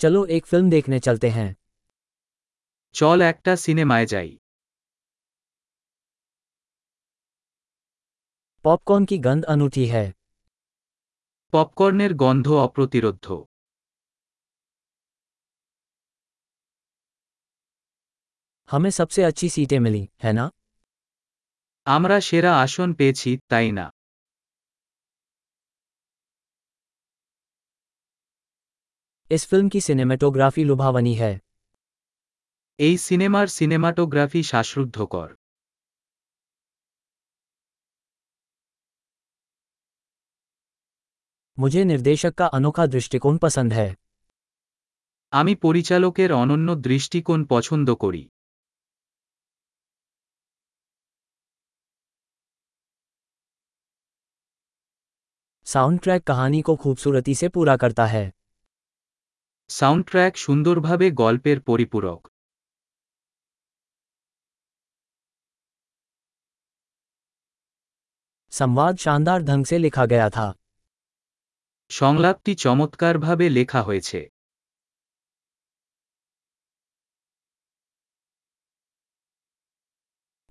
चलो एक फिल्म देखने चलते हैं চল একটা সিনেমায় যাই पॉपकॉर्न की गंध अनूठी है পপকর্নের গন্ধ অপ্রতিরোধ্য हमें सबसे अच्छी सीटें मिली है ना আমরা সেরা আসন পেয়েছি তাই না इस फिल्म की सिनेमेटोग्राफी लुभावनी है এই সিনেমার সিনেমাটোগ্রাফি শ্বাসরুদ্ধকর मुझे निर्देशक का अनोखा दृष्टिकोण पसंद है আমি পরিচালকের অনন্য দৃষ্টিকোণ পছন্দ করি साउंड ट्रैक कहानी को खूबसूरती से पूरा करता है সাউন্ডট্র্যাক সুন্দরভাবে গল্পের পরিপূরক संवाद शानदार ढंग से लिखा गया था সংলাপটি চমৎকারভাবে লেখা হয়েছে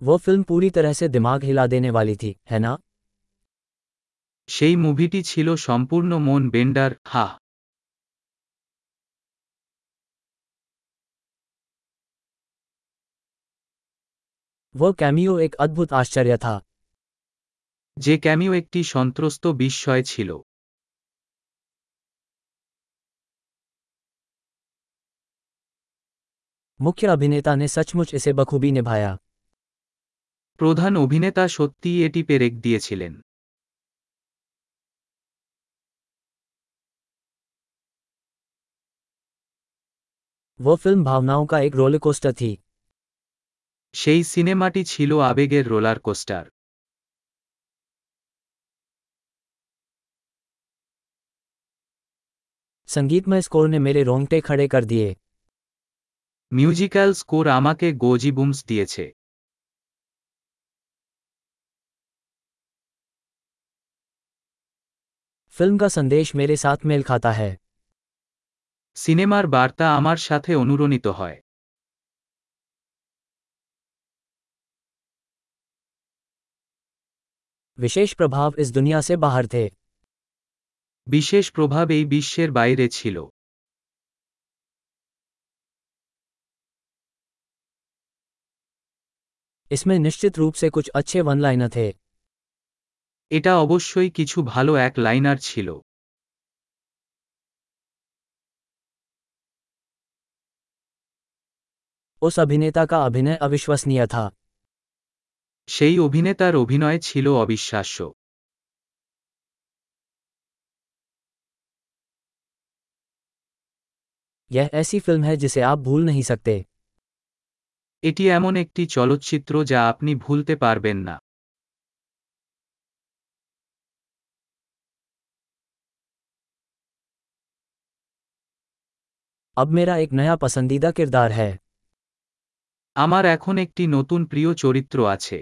वो फिल्म पूरी तरह से दिमाग हिला देने वाली थी है ना সেই মুভিটি ছিল সম্পূর্ণ মন বেন্ডার হা वो कैमियो एक अद्भुत आश्चर्य था যে ক্যামিও একটি সন্ত্রস্ত বিস্ময় ছিল मुख्य अभिनेता ने सचमुच इसे बखूबी निभाया প্রধান অভিনেতা সত্যিই এটি পেরেক দিয়েছিলেন वो फिल्म भावनाओं का एक रोलर कोस्टर थी সেই সিনেমাটি ছিল আবেগের রোলার কোস্টার संगीतमय स्कोर ने मेरे रोंगटे खड़े कर दिए মিউজিক্যাল স্কোর আমাকে গোজিবুমস দিয়েছে फिल्म का संदेश मेरे साथ मेल खाता है সিনেমার বার্তা আমার সাথে অনুরণিত হয় विशेष प्रभाव इस दुनिया से बाहर थे বিশেষ প্রভাব এই বিশ্বের বাইরে ছিল इसमें निश्चित रूप से कुछ अच्छे वन लाइनर थे এটা অবশ্যই কিছু ভালো এক লাইনার ছিল उस अभिनेता का अभिनय अविश्वसनीय था সেই অভিনেতার অভিনয় ছিল অবিশ্বাস্য यह ऐसी फिल्म है जिसे आप भूल नहीं सकते এটি এমন একটি চলচ্চিত্র যা আপনি ভুলতে পারবেন না अब मेरा एक नया पसंदीदा किरदार है আমার এখন একটি নতুন প্রিয় চরিত্র আছে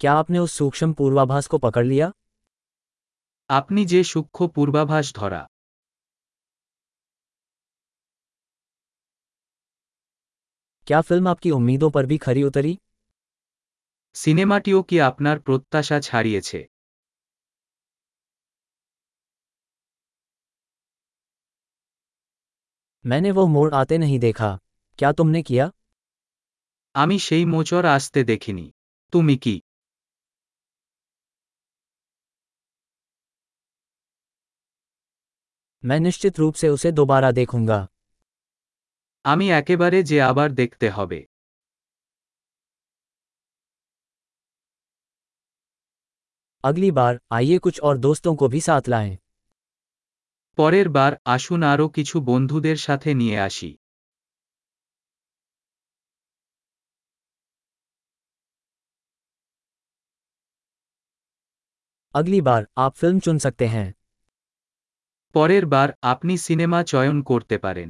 क्या आपने उस सूक्ष्म पूर्वाभास को पकड़ लिया আপনি যে সূক্ষ্ম পূর্বাভাস ধরা क्या फिल्म आपकी उम्मीदों पर भी खरी उतरी সিনেমাটিও কি আপনার প্রত্যাশা ছাড়িয়েছে मैंने वो मोड़ आते नहीं देखा क्या तुमने किया আমি সেই মোচর আসতে দেখিনি তুমি কি मैं निश्चित रूप से उसे दोबारा देखूंगा আমি একেবারে যে আবার দেখতে হবে अगली बार आइए कुछ और दोस्तों को भी साथ लाएं পরের বার আসুন আরও কিছু বন্ধুদের সাথে নিয়ে আসি अगली बार आप फिल्म चुन सकते हैं পরের বার আপনি সিনেমা চয়ন করতে পারেন।